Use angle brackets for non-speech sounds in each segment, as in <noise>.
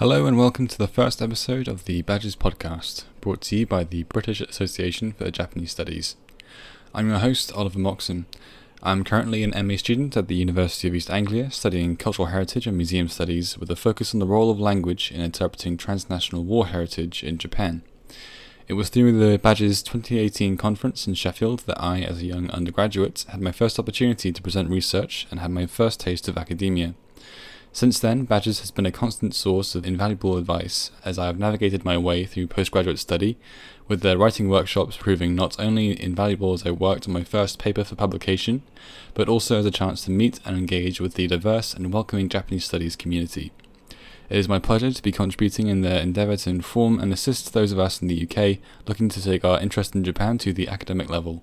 Hello and welcome to the first episode of the BAJS podcast, brought to you by the British Association for Japanese Studies. I'm your host, Oliver Moxon. I'm currently an MA student at the University of East Anglia studying cultural heritage and museum studies with a focus on the role of language in interpreting transnational war heritage in Japan. It was through the BAJS 2018 conference in Sheffield that I, as a young undergraduate, had my first opportunity to present research and had my first taste of academia. Since then, BAJS has been a constant source of invaluable advice as I have navigated my way through postgraduate study, with their writing workshops proving not only invaluable as I worked on my first paper for publication, but also as a chance to meet and engage with the diverse and welcoming Japanese studies community. It is my pleasure to be contributing in their endeavour to inform and assist those of us in the UK looking to take our interest in Japan to the academic level.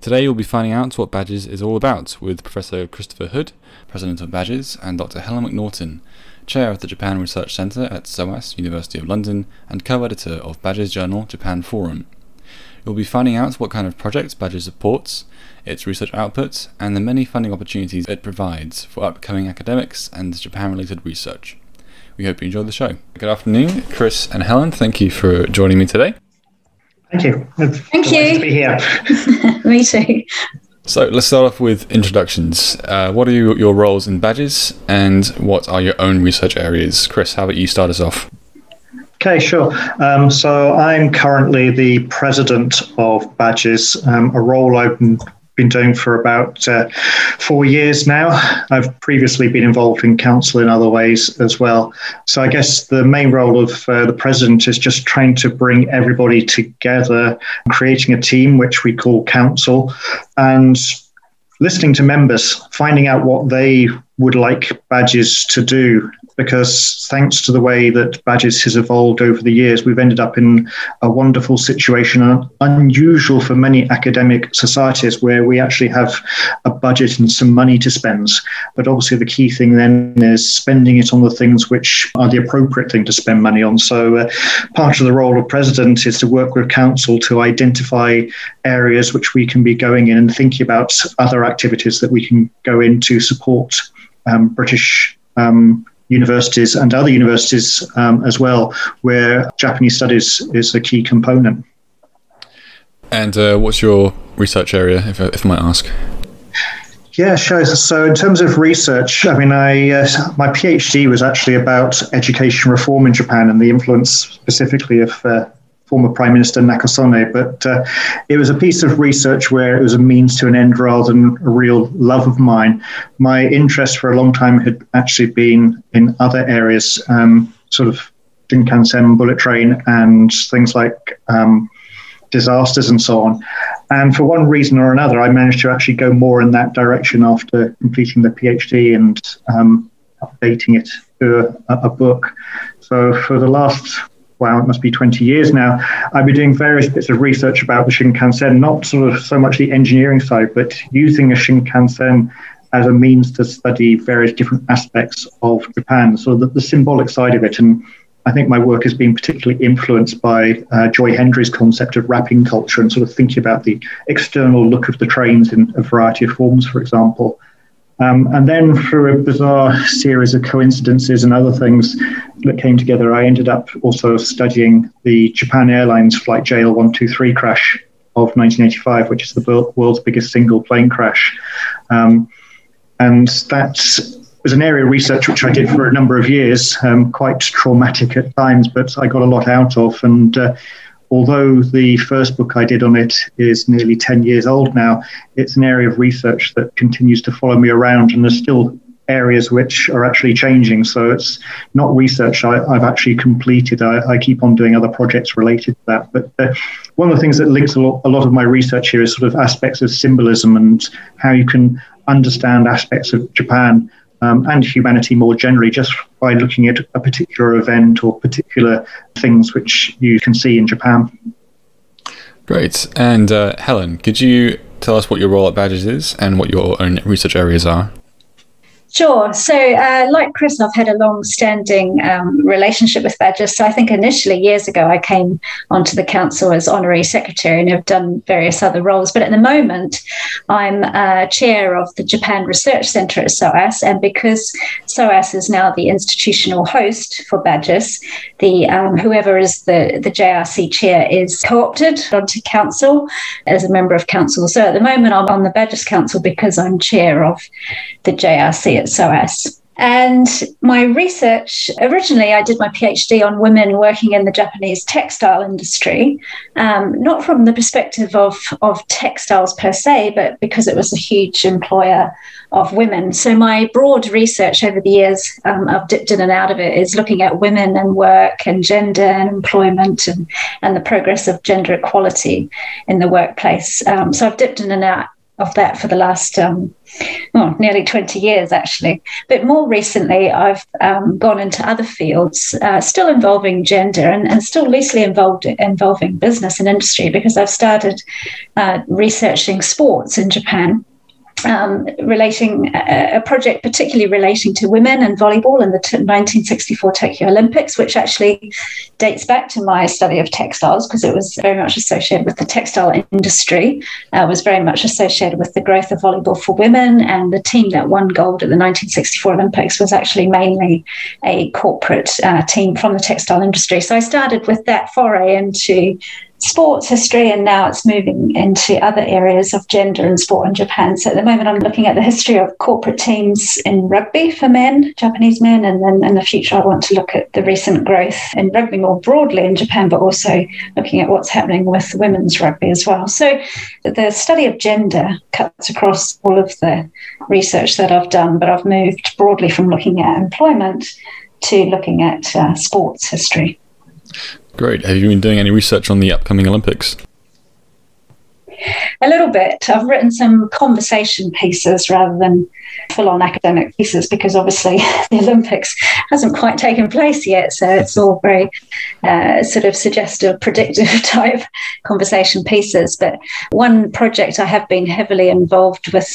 Today you'll be finding out what BAJS is all about with Professor Christopher Hood, President of BAJS, and Dr. Helen Macnaughtan, Chair of the Japan Research Centre at SOAS, University of London, and co-editor of BAJS journal Japan Forum. You'll be finding out what kind of projects BAJS supports, its research outputs, and the many funding opportunities it provides for upcoming academics and Japan-related research. We hope you enjoyed the show. Good afternoon, Chris and Helen. Thank you for joining me today. Thank you. It's Thank you. To be here. <laughs> Me too. So let's start off with introductions. Uh, what are you, your roles in BAJS, and what are your own research areas? Chris, how about you start us off? Okay, sure. Um, so I'm currently the president of BAJS, um, a role I've been doing for about uh, four years now. I've previously been involved in council in other ways as well. So I guess the main role of uh, the president is just trying to bring everybody together, creating a team which we call council, and listening to members, finding out what they would like BAJS to do because thanks to the way that BAJS has evolved over the years we've ended up in a wonderful situation unusual for many academic societies where we actually have a budget and some money to spend. But obviously the key thing then is spending it on the things which are the appropriate thing to spend money on. So uh, part of the role of president is to work with council to identify areas which we can be going in and thinking about other activities that we can go in to support British um, universities and other universities um, as well, where Japanese studies is a key component. And uh, what's your research area, if, if I might ask? Yeah, sure. So, in terms of research, I mean, I uh, my PhD was actually about education reform in Japan and the influence specifically of uh, former Prime Minister Nakasone, but uh, it was a piece of research where it was a means to an end rather than a real love of mine. My interest for a long time had actually been in other areas, um, sort of Shinkansen, bullet train, and things like um, disasters and so on. And for one reason or another, I managed to actually go more in that direction after completing the PhD and um, updating it to a, a book. So for the last wow, it must be 20 years now, I've been doing various bits of research about the Shinkansen, not sort of so much the engineering side, but using a Shinkansen as a means to study various different aspects of Japan, so the, the symbolic side of it. And I think my work has been particularly influenced by uh, Joy Hendry's concept of wrapping culture and sort of thinking about the external look of the trains in a variety of forms, for example. Um, and then through a bizarre series of coincidences and other things that came together, I ended up also studying the Japan Airlines Flight JL123 crash of 1985, which is the world's biggest single plane crash. Um, and that was an area of research which I did for a number of years, um, quite traumatic at times, but I got a lot out of. And uh, although the first book I did on it is nearly 10 years old now, it's an area of research that continues to follow me around, and there's still areas which are actually changing. So it's not research I, have actually completed. I, I, keep on doing other projects related to that. But uh, one of the things that links a lot, a lot of my research here is sort of aspects of symbolism and how you can understand aspects of Japan um, and humanity more generally just by looking at a particular event or particular things which you can see in Japan. Great. And uh, Helen, could you tell us what your role at BAJS is and what your own research areas are? Sure. So, uh, like Chris, I've had a long standing um, relationship with BAJS. So, I think initially, years ago, I came onto the council as honorary secretary and have done various other roles. But at the moment, I'm uh, chair of the Japan Research Centre at SOAS. And because SOAS is now the institutional host for BAJS, the um, whoever is the, the JRC chair is co opted onto council as a member of council. So, at the moment, I'm on the BAJS Council because I'm chair of the JRC at SOAS. And my research originally, I did my PhD on women working in the Japanese textile industry, um, not from the perspective of, of textiles per se, but because it was a huge employer of women. So, my broad research over the years, um, I've dipped in and out of it, is looking at women and work and gender and employment and, and the progress of gender equality in the workplace. Um, so, I've dipped in and out of that for the last um, well, nearly 20 years actually. But more recently, I've um, gone into other fields, uh, still involving gender and, and, still loosely involved involving business and industry because I've started uh, researching sports in Japan um, relating a, a, project particularly relating to women and volleyball in the t- 1964 Tokyo Olympics, which actually dates back to my study of textiles because it was very much associated with the textile industry, uh, was very much associated with the growth of volleyball for women, and the team that won gold at the 1964 Olympics was actually mainly a corporate uh, team from the textile industry. So I started with that foray into sports history, and now it's moving into other areas of gender and sport in Japan. So at the moment, I'm looking at the history of corporate teams in rugby for men, Japanese men, and then in the future, I want to look at the recent growth in rugby more broadly in Japan, but also looking at what's happening with women's rugby as well. So the study of gender cuts across all of the research that I've done, but I've moved broadly from looking at employment to looking at uh, sports history. Great. Have you been doing any research on the upcoming Olympics? A little bit. I've written some conversation pieces rather than full on academic pieces because obviously <laughs> the Olympics hasn't quite taken place yet. So it's all very uh, sort of suggestive, <laughs> predictive type conversation pieces. But one project I have been heavily involved with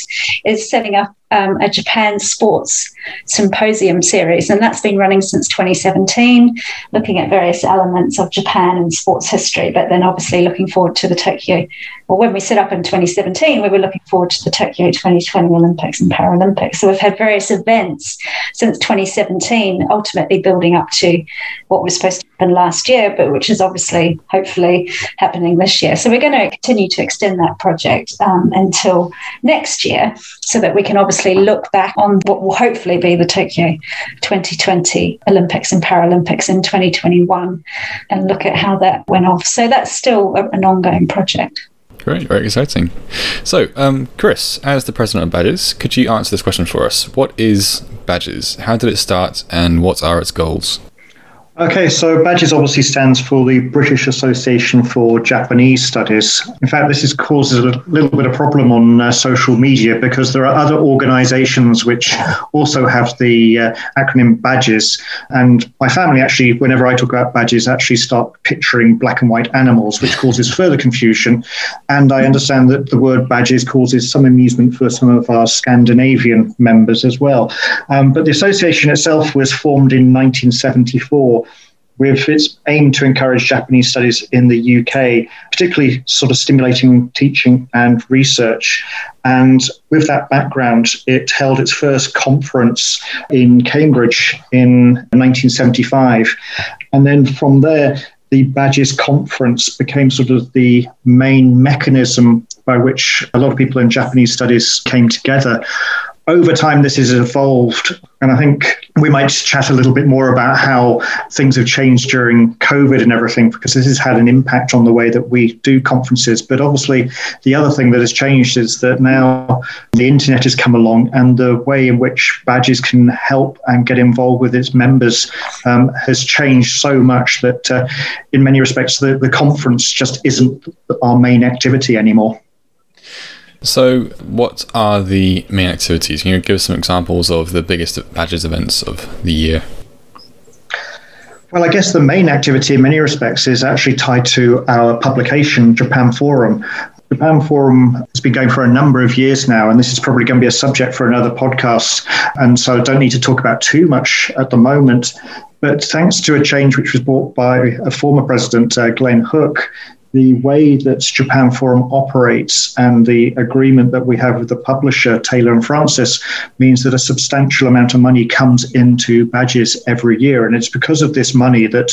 is setting up um, a Japan sports symposium series, and that's been running since 2017, looking at various elements of Japan and sports history. But then, obviously, looking forward to the Tokyo. Well, when we set up in 2017, we were looking forward to the Tokyo 2020 Olympics and Paralympics. So we've had various events since 2017, ultimately building up to what was supposed to happen last year, but which is obviously, hopefully, happening this year. So we're going to continue to extend that project um, until next year, so that we can obviously obviously look back on what will hopefully be the Tokyo 2020 Olympics and Paralympics in 2021 and look at how that went off. So that's still an ongoing project. Great, very exciting. So, um, Chris, as the president of BAJS, could you answer this question for us? What is BAJS? How did it start, and what are its goals? Okay, so BAJS obviously stands for the British Association for Japanese Studies. In fact, this is, causes a little bit of problem on uh, social media because there are other organizations which also have the uh, acronym BAJS. And my family actually, whenever I talk about BAJS, actually start picturing black and white animals, which causes further confusion. And I understand that the word BAJS causes some amusement for some of our Scandinavian members as well. Um, but the association itself was formed in 1974 with its aim to encourage Japanese studies in the UK, particularly sort of stimulating teaching and research. And with that background, it held its first conference in Cambridge in 1975. And then from there, the BAJS Conference became sort of the main mechanism by which a lot of people in Japanese studies came together over time, this has evolved. And I think we might chat a little bit more about how things have changed during COVID and everything, because this has had an impact on the way that we do conferences. But obviously, the other thing that has changed is that now the internet has come along and the way in which BAJS can help and get involved with its members um, has changed so much that, uh, in many respects, the, the conference just isn't our main activity anymore. So, what are the main activities? Can you give us some examples of the biggest BAJS events of the year? Well, I guess the main activity in many respects is actually tied to our publication, Japan Forum. Japan Forum has been going for a number of years now, and this is probably going to be a subject for another podcast. And so I don't need to talk about too much at the moment. But thanks to a change which was brought by a former president, uh, Glenn Hook, the way that Japan Forum operates and the agreement that we have with the publisher, Taylor and Francis, means that a substantial amount of money comes into BAJS every year. And it's because of this money that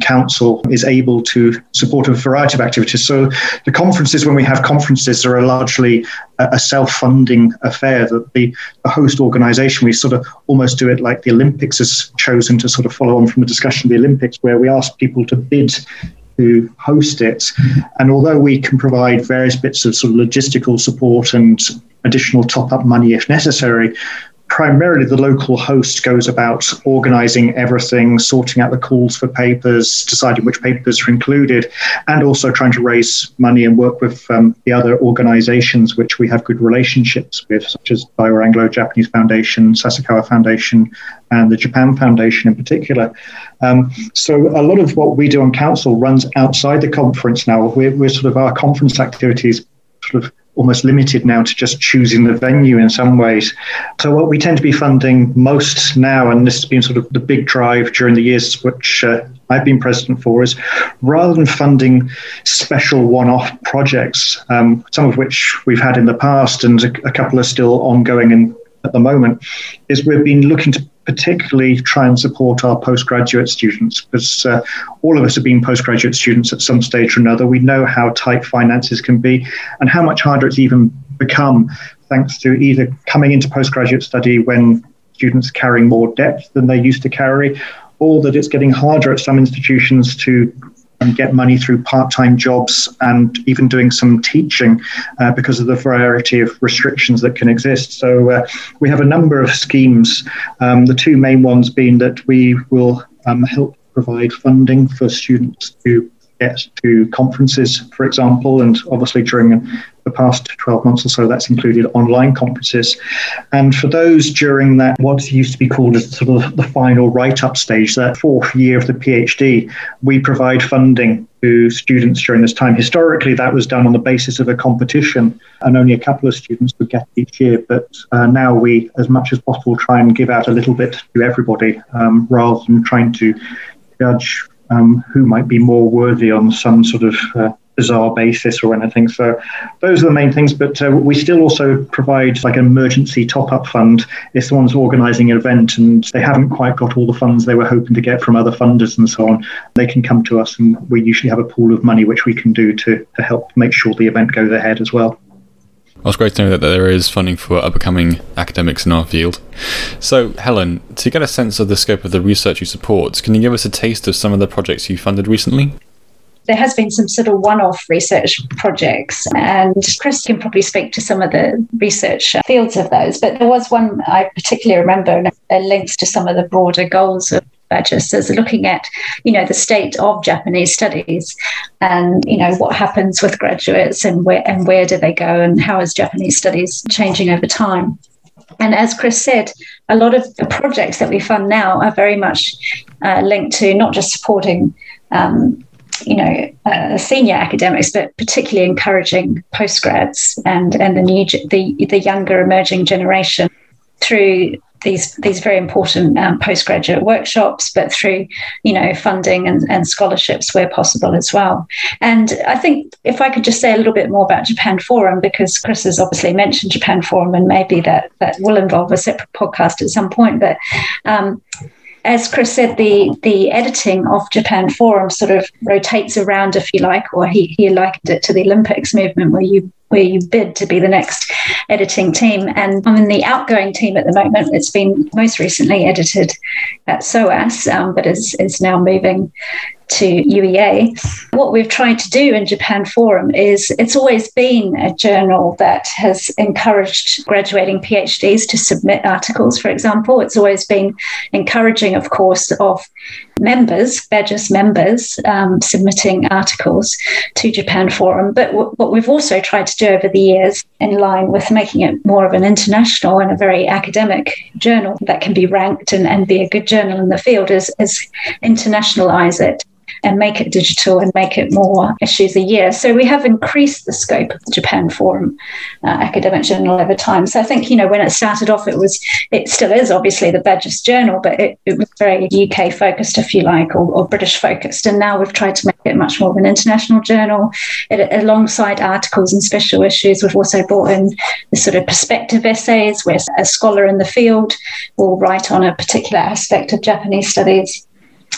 council is able to support a variety of activities. So the conferences, when we have conferences, are largely uh, a self-funding affair that the, the, host organization, we sort of almost do it like the Olympics has chosen to sort of follow on from the discussion of the Olympics, where we ask people to bid to host it. And although we can provide various bits of sort of logistical support and additional top up money if necessary, primarily the local host goes about organizing everything, sorting out the calls for papers, deciding which papers are included, and also trying to raise money and work with um, the other organizations which we have good relationships with, such as Daiwa Anglo Japanese Foundation, Sasakawa Foundation, and the Japan Foundation in particular. Um, so a lot of what we do on council runs outside the conference now. We're, we're sort of our conference activities sort of almost limited now to just choosing the venue in some ways. So what we tend to be funding most now, and this has been sort of the big drive during the years which uh, I've been president for, is rather than funding special one-off projects, um, some of which we've had in the past, and a, a couple are still ongoing and at the moment, is we've been looking to particularly try and support our postgraduate students because uh, all of us have been postgraduate students at some stage or another. We know how tight finances can be and how much harder it's even become thanks to either coming into postgraduate study when students carrying more debt than they used to carry, or that it's getting harder at some institutions to and get money through part-time jobs and even doing some teaching uh, because of the variety of restrictions that can exist. So uh, we have a number of schemes. Um, the two main ones being that we will um, help provide funding for students to get to conferences, for example, and obviously during the past 12 months or so, that's included online conferences. And for those during that, what used to be called as sort of the final write up stage, that fourth year of the PhD, we provide funding to students during this time. Historically, that was done on the basis of a competition, and only a couple of students would get each year. But uh, now we, as much as possible, try and give out a little bit to everybody um, rather than trying to judge um, who might be more worthy on some sort of uh, bizarre basis or anything. So those are the main things. But uh, we still also provide like an emergency top-up fund if someone's organising an event and they haven't quite got all the funds they were hoping to get from other funders and so on. They can come to us, and we usually have a pool of money which we can do to to help make sure the event goes ahead as well. Well, it's great to know that there is funding for up and coming academics in our field. So, Helen, to get a sense of the scope of the research you support, can you give us a taste of some of the projects you funded recently? There has been some sort of one-off research projects and chris can probably speak to some of the research fields of those but there was one i particularly remember and it links to some of the broader goals of BAJS as looking at, you know, the state of Japanese studies and, you know, what happens with graduates and where and where do they go and how is Japanese studies changing over time. And as Chris said, a lot of the projects that we fund now are very much uh, linked to not just supporting um, you know, uh, senior academics, but particularly encouraging postgrads and and the new the the younger emerging generation through these these very important um, postgraduate workshops, but through you know funding and, and scholarships where possible as well. And I think if I could just say a little bit more about Japan Forum, because Chris has obviously mentioned Japan Forum, and maybe that that will involve a separate podcast at some point. But um, as Chris said, the the editing of Japan Forum sort of rotates around, if you like, or he, he likened it to the Olympics movement, where you where you bid to be the next editing team. And I'm in the outgoing team at the moment. It's been most recently edited at SOAS, um, but is is now moving to UEA. What we've tried to do in Japan Forum is it's always been a journal that has encouraged graduating PhDs to submit articles, for example. It's always been encouraging, of course, of members, BAJS members, um, submitting articles to Japan Forum. But w- what we've also tried to do over the years, in line with making it more of an international and a very academic journal that can be ranked and, and be a good journal in the field, is, is internationalize it and make it digital and make it more issues a year. So we have increased the scope of the Japan Forum uh, academic journal over time. So I think, you know, when it started off, it was, it still is obviously the BAJS Journal, but it, it was very UK focused, if you like, or, or, British focused. And now we've tried to make it much more of an international journal. It, alongside articles and special issues, we've also brought in the sort of perspective essays where a scholar in the field will write on a particular aspect of Japanese studies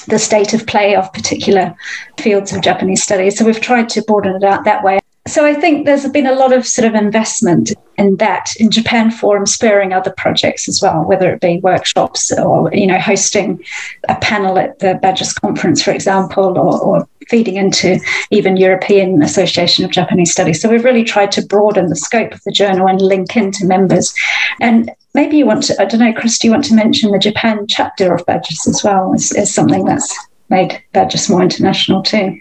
the state of play of particular fields of Japanese studies. So we've tried to broaden it out that way. So I think there's been a lot of sort of investment in that in Japan Forum, spurring other projects as well, whether it be workshops or you know hosting a panel at the BAJS conference, for example, or, or feeding into even European Association of Japanese Studies. So we've really tried to broaden the scope of the journal and link into members. And maybe you want to, I don't know, Chris, do you want to mention the Japan chapter of BAJS as well as something that's made BAJS more international too?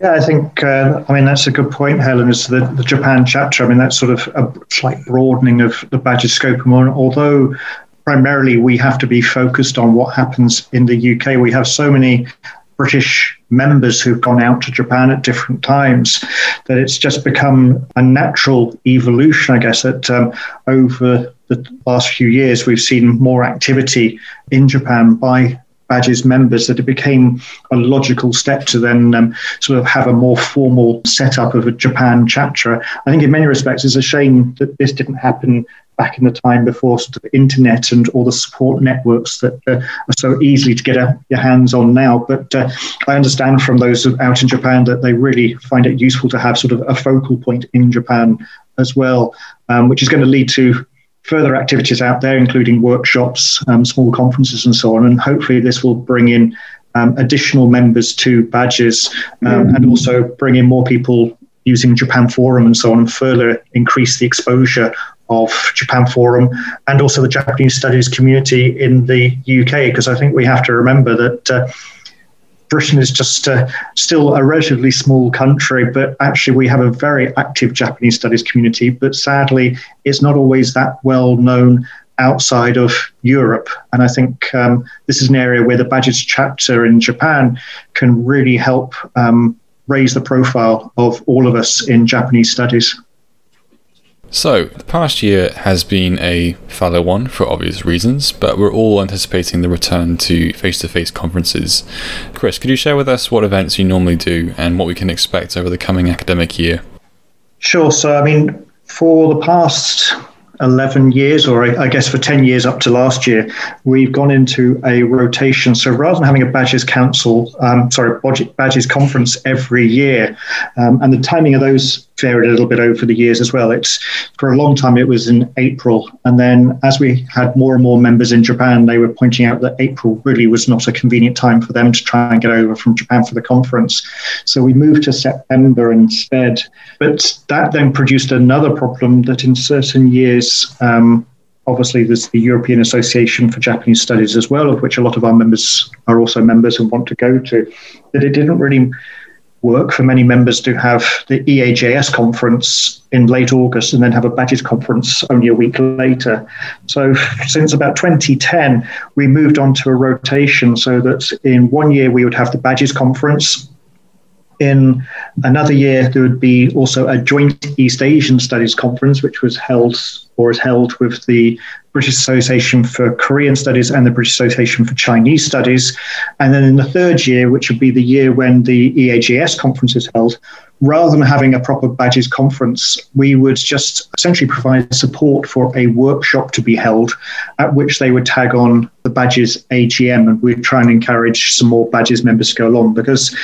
Yeah, I think, uh, I mean, that's a good point, Helen, is the, the Japan chapter. I mean, that's sort of a slight broadening of the BAJS scope. Although primarily we have to be focused on what happens in the UK, we have so many British members who've gone out to Japan at different times that it's just become a natural evolution, I guess, that um, over the last few years we've seen more activity in Japan by BAJS members that it became a logical step to then um, sort of have a more formal setup of a Japan chapter. I think in many respects it's a shame that this didn't happen back in the time before sort of internet and all the support networks that uh, are so easily to get a, your hands on now. But uh, I understand from those out in Japan that they really find it useful to have sort of a focal point in Japan as well, um, which is going to lead to further activities out there, including workshops, um, small conferences, and so on. And hopefully, this will bring in um, additional members to BAJS um, mm. and also bring in more people using Japan Forum and so on, and further increase the exposure of Japan Forum and also the Japanese studies community in the UK. Because I think we have to remember that. Uh, Britain is just uh, still a relatively small country, but actually we have a very active Japanese studies community. But sadly, it's not always that well known outside of Europe. And I think um, this is an area where the BAJS chapter in Japan can really help um, raise the profile of all of us in Japanese studies. So, the past year has been a fallow one for obvious reasons, but we're all anticipating the return to face to face conferences. Chris, could you share with us what events you normally do and what we can expect over the coming academic year? Sure. So, I mean, for the past 11 years, or I guess for 10 years up to last year, we've gone into a rotation. So rather than having a BAJS Council, um, sorry, BAJS Conference every year, um, and the timing of those varied a little bit over the years as well. It's for a long time it was in April, and then as we had more and more members in Japan, they were pointing out that April really was not a convenient time for them to try and get over from Japan for the conference. So we moved to September instead. But that then produced another problem that in certain years um, obviously, there's the European Association for Japanese Studies as well, of which a lot of our members are also members and want to go to. That it didn't really work for many members to have the EAJS conference in late August and then have a BAJS conference only a week later. So <laughs> since about 2010, we moved on to a rotation so that in one year we would have the BAJS conference in another year, there would be also a joint East Asian Studies conference, which was held or is held with the British Association for Korean Studies and the British Association for Chinese Studies. And then in the third year, which would be the year when the EAJS conference is held, rather than having a proper BAJS conference, we would just essentially provide support for a workshop to be held at which they would tag on the BAJS AGM and we'd try and encourage some more BAJS members to go along because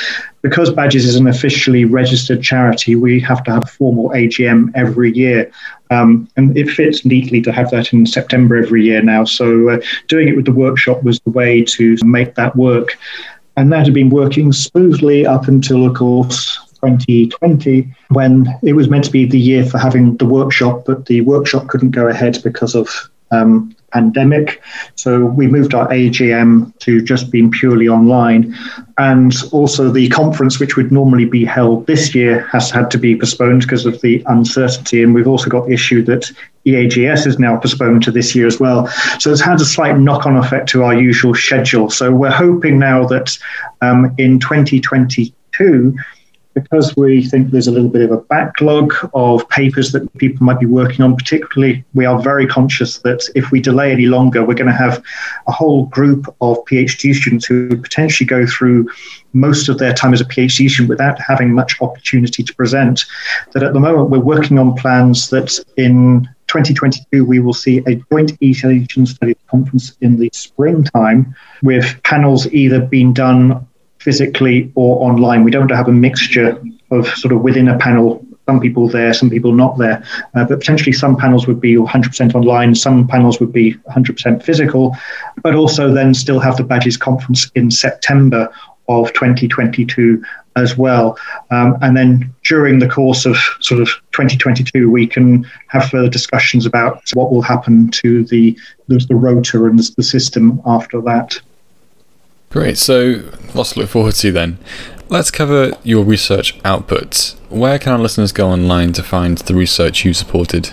because BAJS is an officially registered charity, we have to have a formal AGM every year. Um, and it fits neatly to have that in September every year now. So uh, doing it with the workshop was the way to make that work. And that had been working smoothly up until, of course, 2020 when it was meant to be the year for having the workshop, but the workshop couldn't go ahead because of um, pandemic. So we moved our AGM to just being purely online. And also the conference, which would normally be held this year, has had to be postponed because of the uncertainty. And we've also got the issue that EAJS is now postponed to this year as well. So it's had a slight knock on effect to our usual schedule. So we're hoping now that um, in 2022, because we think there's a little bit of a backlog of papers that people might be working on, particularly, we are very conscious that if we delay any longer, we're going to have a whole group of PhD students who potentially go through most of their time as a PhD student without having much opportunity to present. That at the moment, we're working on plans that in 2022 we will see a joint East Asian Studies conference in the springtime with panels either being done physically or online. We don't have a mixture of sort of within a panel, some people there, some people not there. Uh, but potentially some panels would be 100% online, some panels would be 100% physical, but also then still have the BAJS conference in September of 2022 as well. Um, and then during the course of sort of 2022, we can have further discussions about what will happen to the, the, the rota and the system after that. Great. So lots to look forward to then. Let's cover your research outputs. Where can our listeners go online to find the research you supported?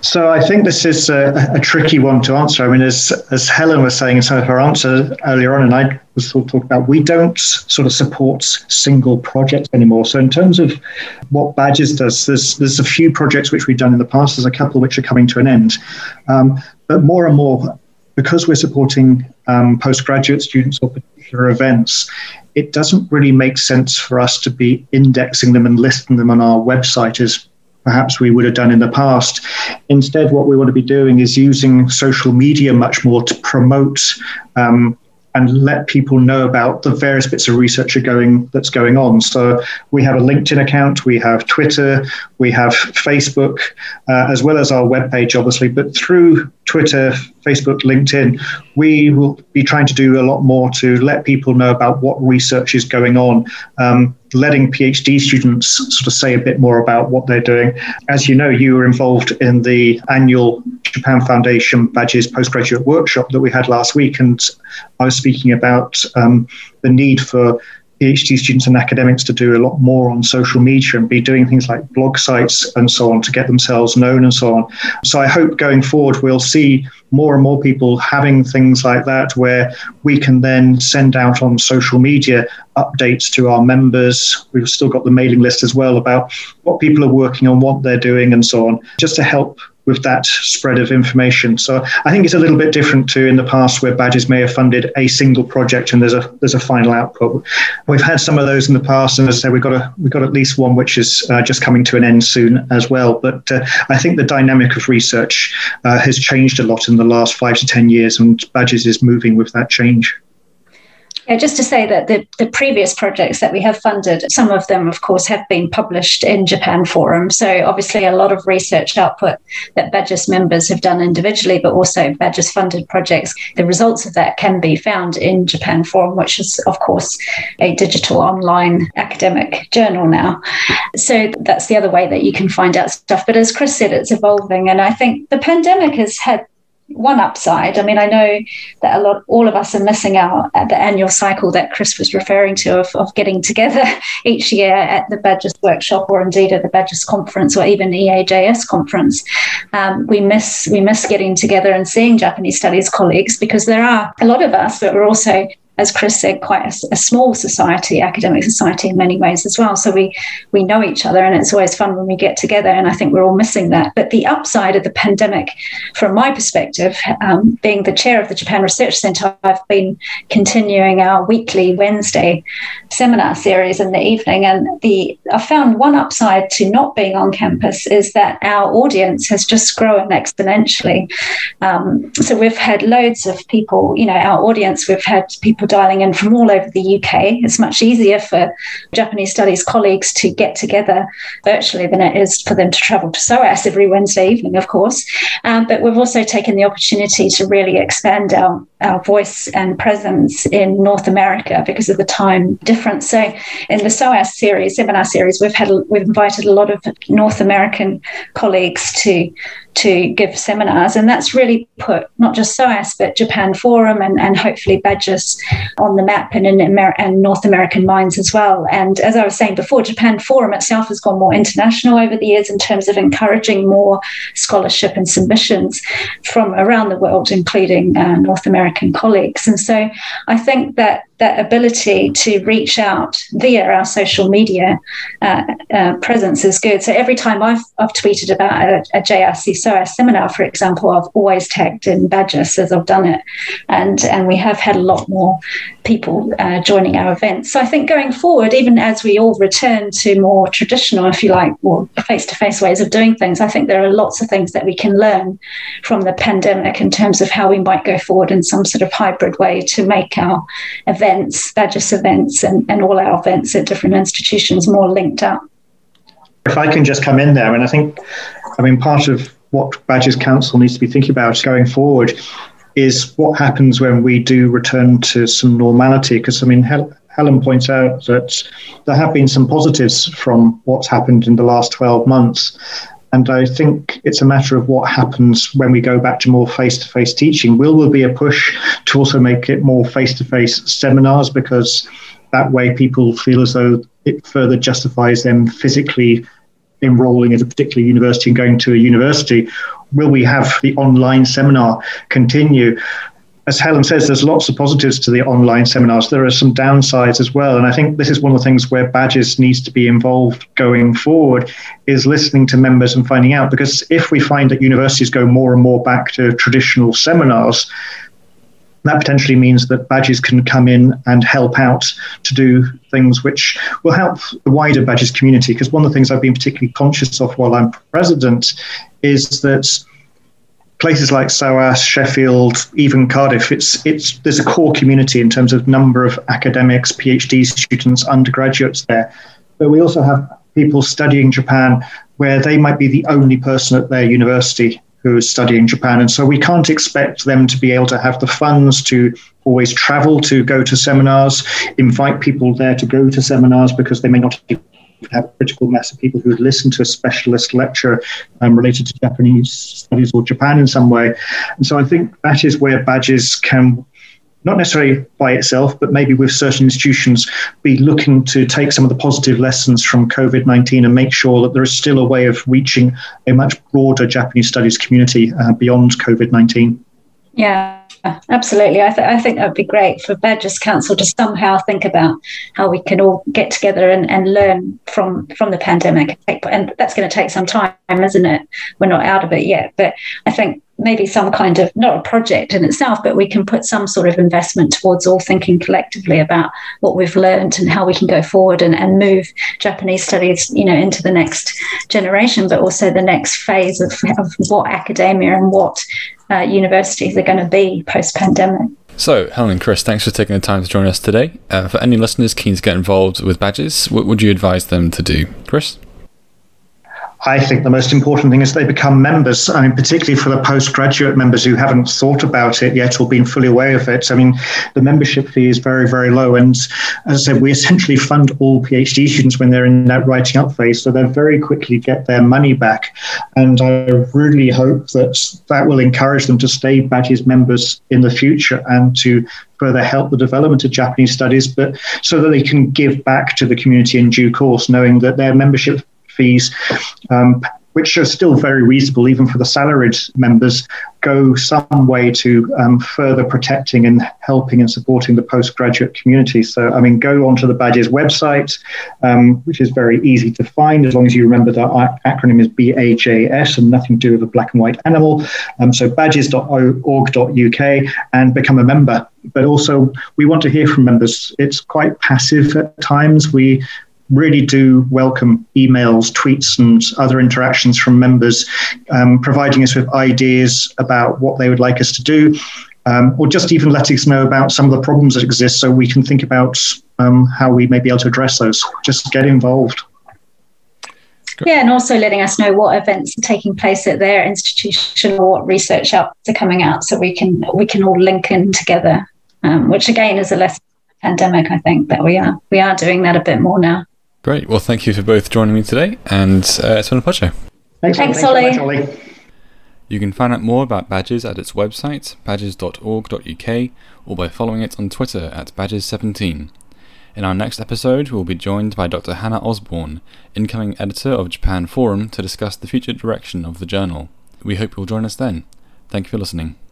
So I think this is a, a, tricky one to answer. I mean, as as Helen was saying in some of her answers earlier on, and I was sort of talking about, we don't sort of support single projects anymore. So in terms of what BAJS does, there's there's a few projects which we've done in the past. There's a couple which are coming to an end, um, but more and more because we're supporting um, postgraduate students or particular events, it doesn't really make sense for us to be indexing them and listing them on our website as perhaps we would have done in the past. Instead, what we want to be doing is using social media much more to promote um, and let people know about the various bits of research are going that's going on. So we have a LinkedIn account, we have Twitter, we have Facebook, uh, as well as our webpage, obviously. But through Twitter, Facebook, LinkedIn, we will be trying to do a lot more to let people know about what research is going on. Um, letting PhD students sort of say a bit more about what they're doing. As you know, you were involved in the annual Japan Foundation BAJS postgraduate workshop that we had last week, and I was speaking about um, the need for PhD students and academics to do a lot more on social media and be doing things like blog sites and so on to get themselves known and so on. So I hope going forward we'll see more and more people having things like that where we can then send out on social media updates to our members. We've still got the mailing list as well about what people are working on, what they're doing, and so on, just to help with that spread of information. So I think it's a little bit different to in the past where BAJS may have funded a single project and there's a there's a final output. We've had some of those in the past, and as I say, we've got a we've got at least one which is uh, just coming to an end soon as well. But uh, I think the dynamic of research uh, has changed a lot in the last five to ten years, and BAJS is moving with that change. Yeah, just to say that the, the previous projects that we have funded, some of them, of course, have been published in Japan Forum. So, obviously, a lot of research output that BAJS members have done individually, but also BAJS funded projects, the results of that can be found in Japan Forum, which is, of course, a digital online academic journal now. So, that's the other way that you can find out stuff. But as Chris said, it's evolving. And I think the pandemic has had one upside. I mean, I know that a lot, all of us are missing out at the annual cycle that Chris was referring to of, of getting together <laughs> each year at the BAJS workshop or indeed at the BAJS conference or even EAJS conference. Um, we miss we miss getting together and seeing Japanese studies colleagues because there are a lot of us, but we're also as Chris said, quite a, a, small society, academic society in many ways as well. So we we know each other, and it's always fun when we get together. And I think we're all missing that. But the upside of the pandemic, from my perspective, um, being the chair of the Japan Research Centre, I've been continuing our weekly Wednesday seminar series in the evening, and the I found one upside to not being on campus is that our audience has just grown exponentially. Um, so we've had loads of people, you know, our audience. We've had people dialing in from all over the UK. It's much easier for Japanese studies colleagues to get together virtually than it is for them to travel to SOAS every Wednesday evening, of course. Um, but we've also taken the opportunity to really expand our our voice and presence in North America because of the time difference. So, in the SOAS series, seminar series, we've had we've invited a lot of North American colleagues to to give seminars, and that's really put not just SOAS but Japan Forum and, and hopefully BAJS on the map and in Amer- and North American minds as well. And as I was saying before, Japan Forum itself has gone more international over the years in terms of encouraging more scholarship and submissions from around the world, including uh, North American colleagues. And so I think that that ability to reach out via our social media uh, uh, presence is good. So every time I've, I've tweeted about a, a JRC SOAS seminar, for example, I've always tagged in BAJS as I've done it. And, and we have had a lot more people uh, joining our events. So I think going forward, even as we all return to more traditional, if you like, or face to face ways of doing things, I think there are lots of things that we can learn from the pandemic in terms of how we might go forward in some sort of hybrid way to make our events events, BAJS events, and, and all our events at different institutions more linked up. If I can just come in there, and I think, I mean, part of what BAJS Council needs to be thinking about going forward is what happens when we do return to some normality. Because, I mean, Hel- Helen points out that there have been some positives from what's happened in the last 12 months. And I think it's a matter of what happens when we go back to more face to face teaching. Will there be a push to also make it more face to face seminars? Because that way people feel as though it further justifies them physically enrolling at a particular university and going to a university. Will we have the online seminar continue? As Helen says, there's lots of positives to the online seminars. There are some downsides as well. And I think this is one of the things where BAJS needs to be involved going forward is listening to members and finding out. Because if we find that universities go more and more back to traditional seminars, that potentially means that BAJS can come in and help out to do things which will help the wider BAJS community. Because one of the things I've been particularly conscious of while I'm president is that places like SOAS, Sheffield, even Cardiff, it's it's there's a core community in terms of number of academics, PhD students, undergraduates there. But we also have people studying Japan where they might be the only person at their university who is studying Japan. And so we can't expect them to be able to have the funds to always travel to go to seminars, invite people there to go to seminars because they may not have a critical mass of people who would listen to a specialist lecture um, related to Japanese studies or Japan in some way. And so I think that is where BAJS can not necessarily by itself, but maybe with certain institutions, be looking to take some of the positive lessons from COVID 19 and make sure that there is still a way of reaching a much broader Japanese studies community uh, beyond COVID 19. Yeah, absolutely. I, th- I think that would be great for BAJS Council to somehow think about how we can all get together and, and learn from from the pandemic. And that's going to take some time, isn't it? We're not out of it yet. But I think maybe some kind of not a project in itself, but we can put some sort of investment towards all thinking collectively about what we've learned and how we can go forward and, and move Japanese studies, you know, into the next generation, but also the next phase of, of what academia and what uh, universities are going to be post pandemic. So, Helen and Chris, thanks for taking the time to join us today. Uh, for any listeners keen to get involved with BAJS, what would you advise them to do? Chris? I think the most important thing is they become members. I mean, particularly for the postgraduate members who haven't thought about it yet or been fully aware of it. I mean, the membership fee is very, very low. And as I said, we essentially fund all PhD students when they're in that writing up phase. So they very quickly get their money back. And I really hope that that will encourage them to stay BAJS members in the future and to further help the development of Japanese studies, but so that they can give back to the community in due course, knowing that their membership fees, um, which are still very reasonable even for the salaried members, go some way to um, further protecting and helping and supporting the postgraduate community. So, I mean, go onto the BAJS website, um, which is very easy to find as long as you remember that acronym is BAJS and nothing to do with a black and white animal. Um, so, bajs.org.uk and become a member. But also, we want to hear from members. It's quite passive at times. We really do welcome emails, tweets, and other interactions from members, um, providing us with ideas about what they would like us to do, um, or just even letting us know about some of the problems that exist so we can think about um, how we may be able to address those. Just get involved. Yeah, and also letting us know what events are taking place at their institution or what research outputs are coming out, so we can we can all link in together. Um, which again is a lesson pandemic. I think that we are we are doing that a bit more now. Great. Well, thank you for both joining me today, and uh, it's been a pleasure. Thanks, Thanks, Thanks so much, Ollie. You can find out more about BAJS at its website, bajs.org.uk, or by following it on Twitter at badges17. In our next episode, we'll be joined by Dr. Hannah Osborne, incoming editor of Japan Forum, to discuss the future direction of the journal. We hope you'll join us then. Thank you for listening.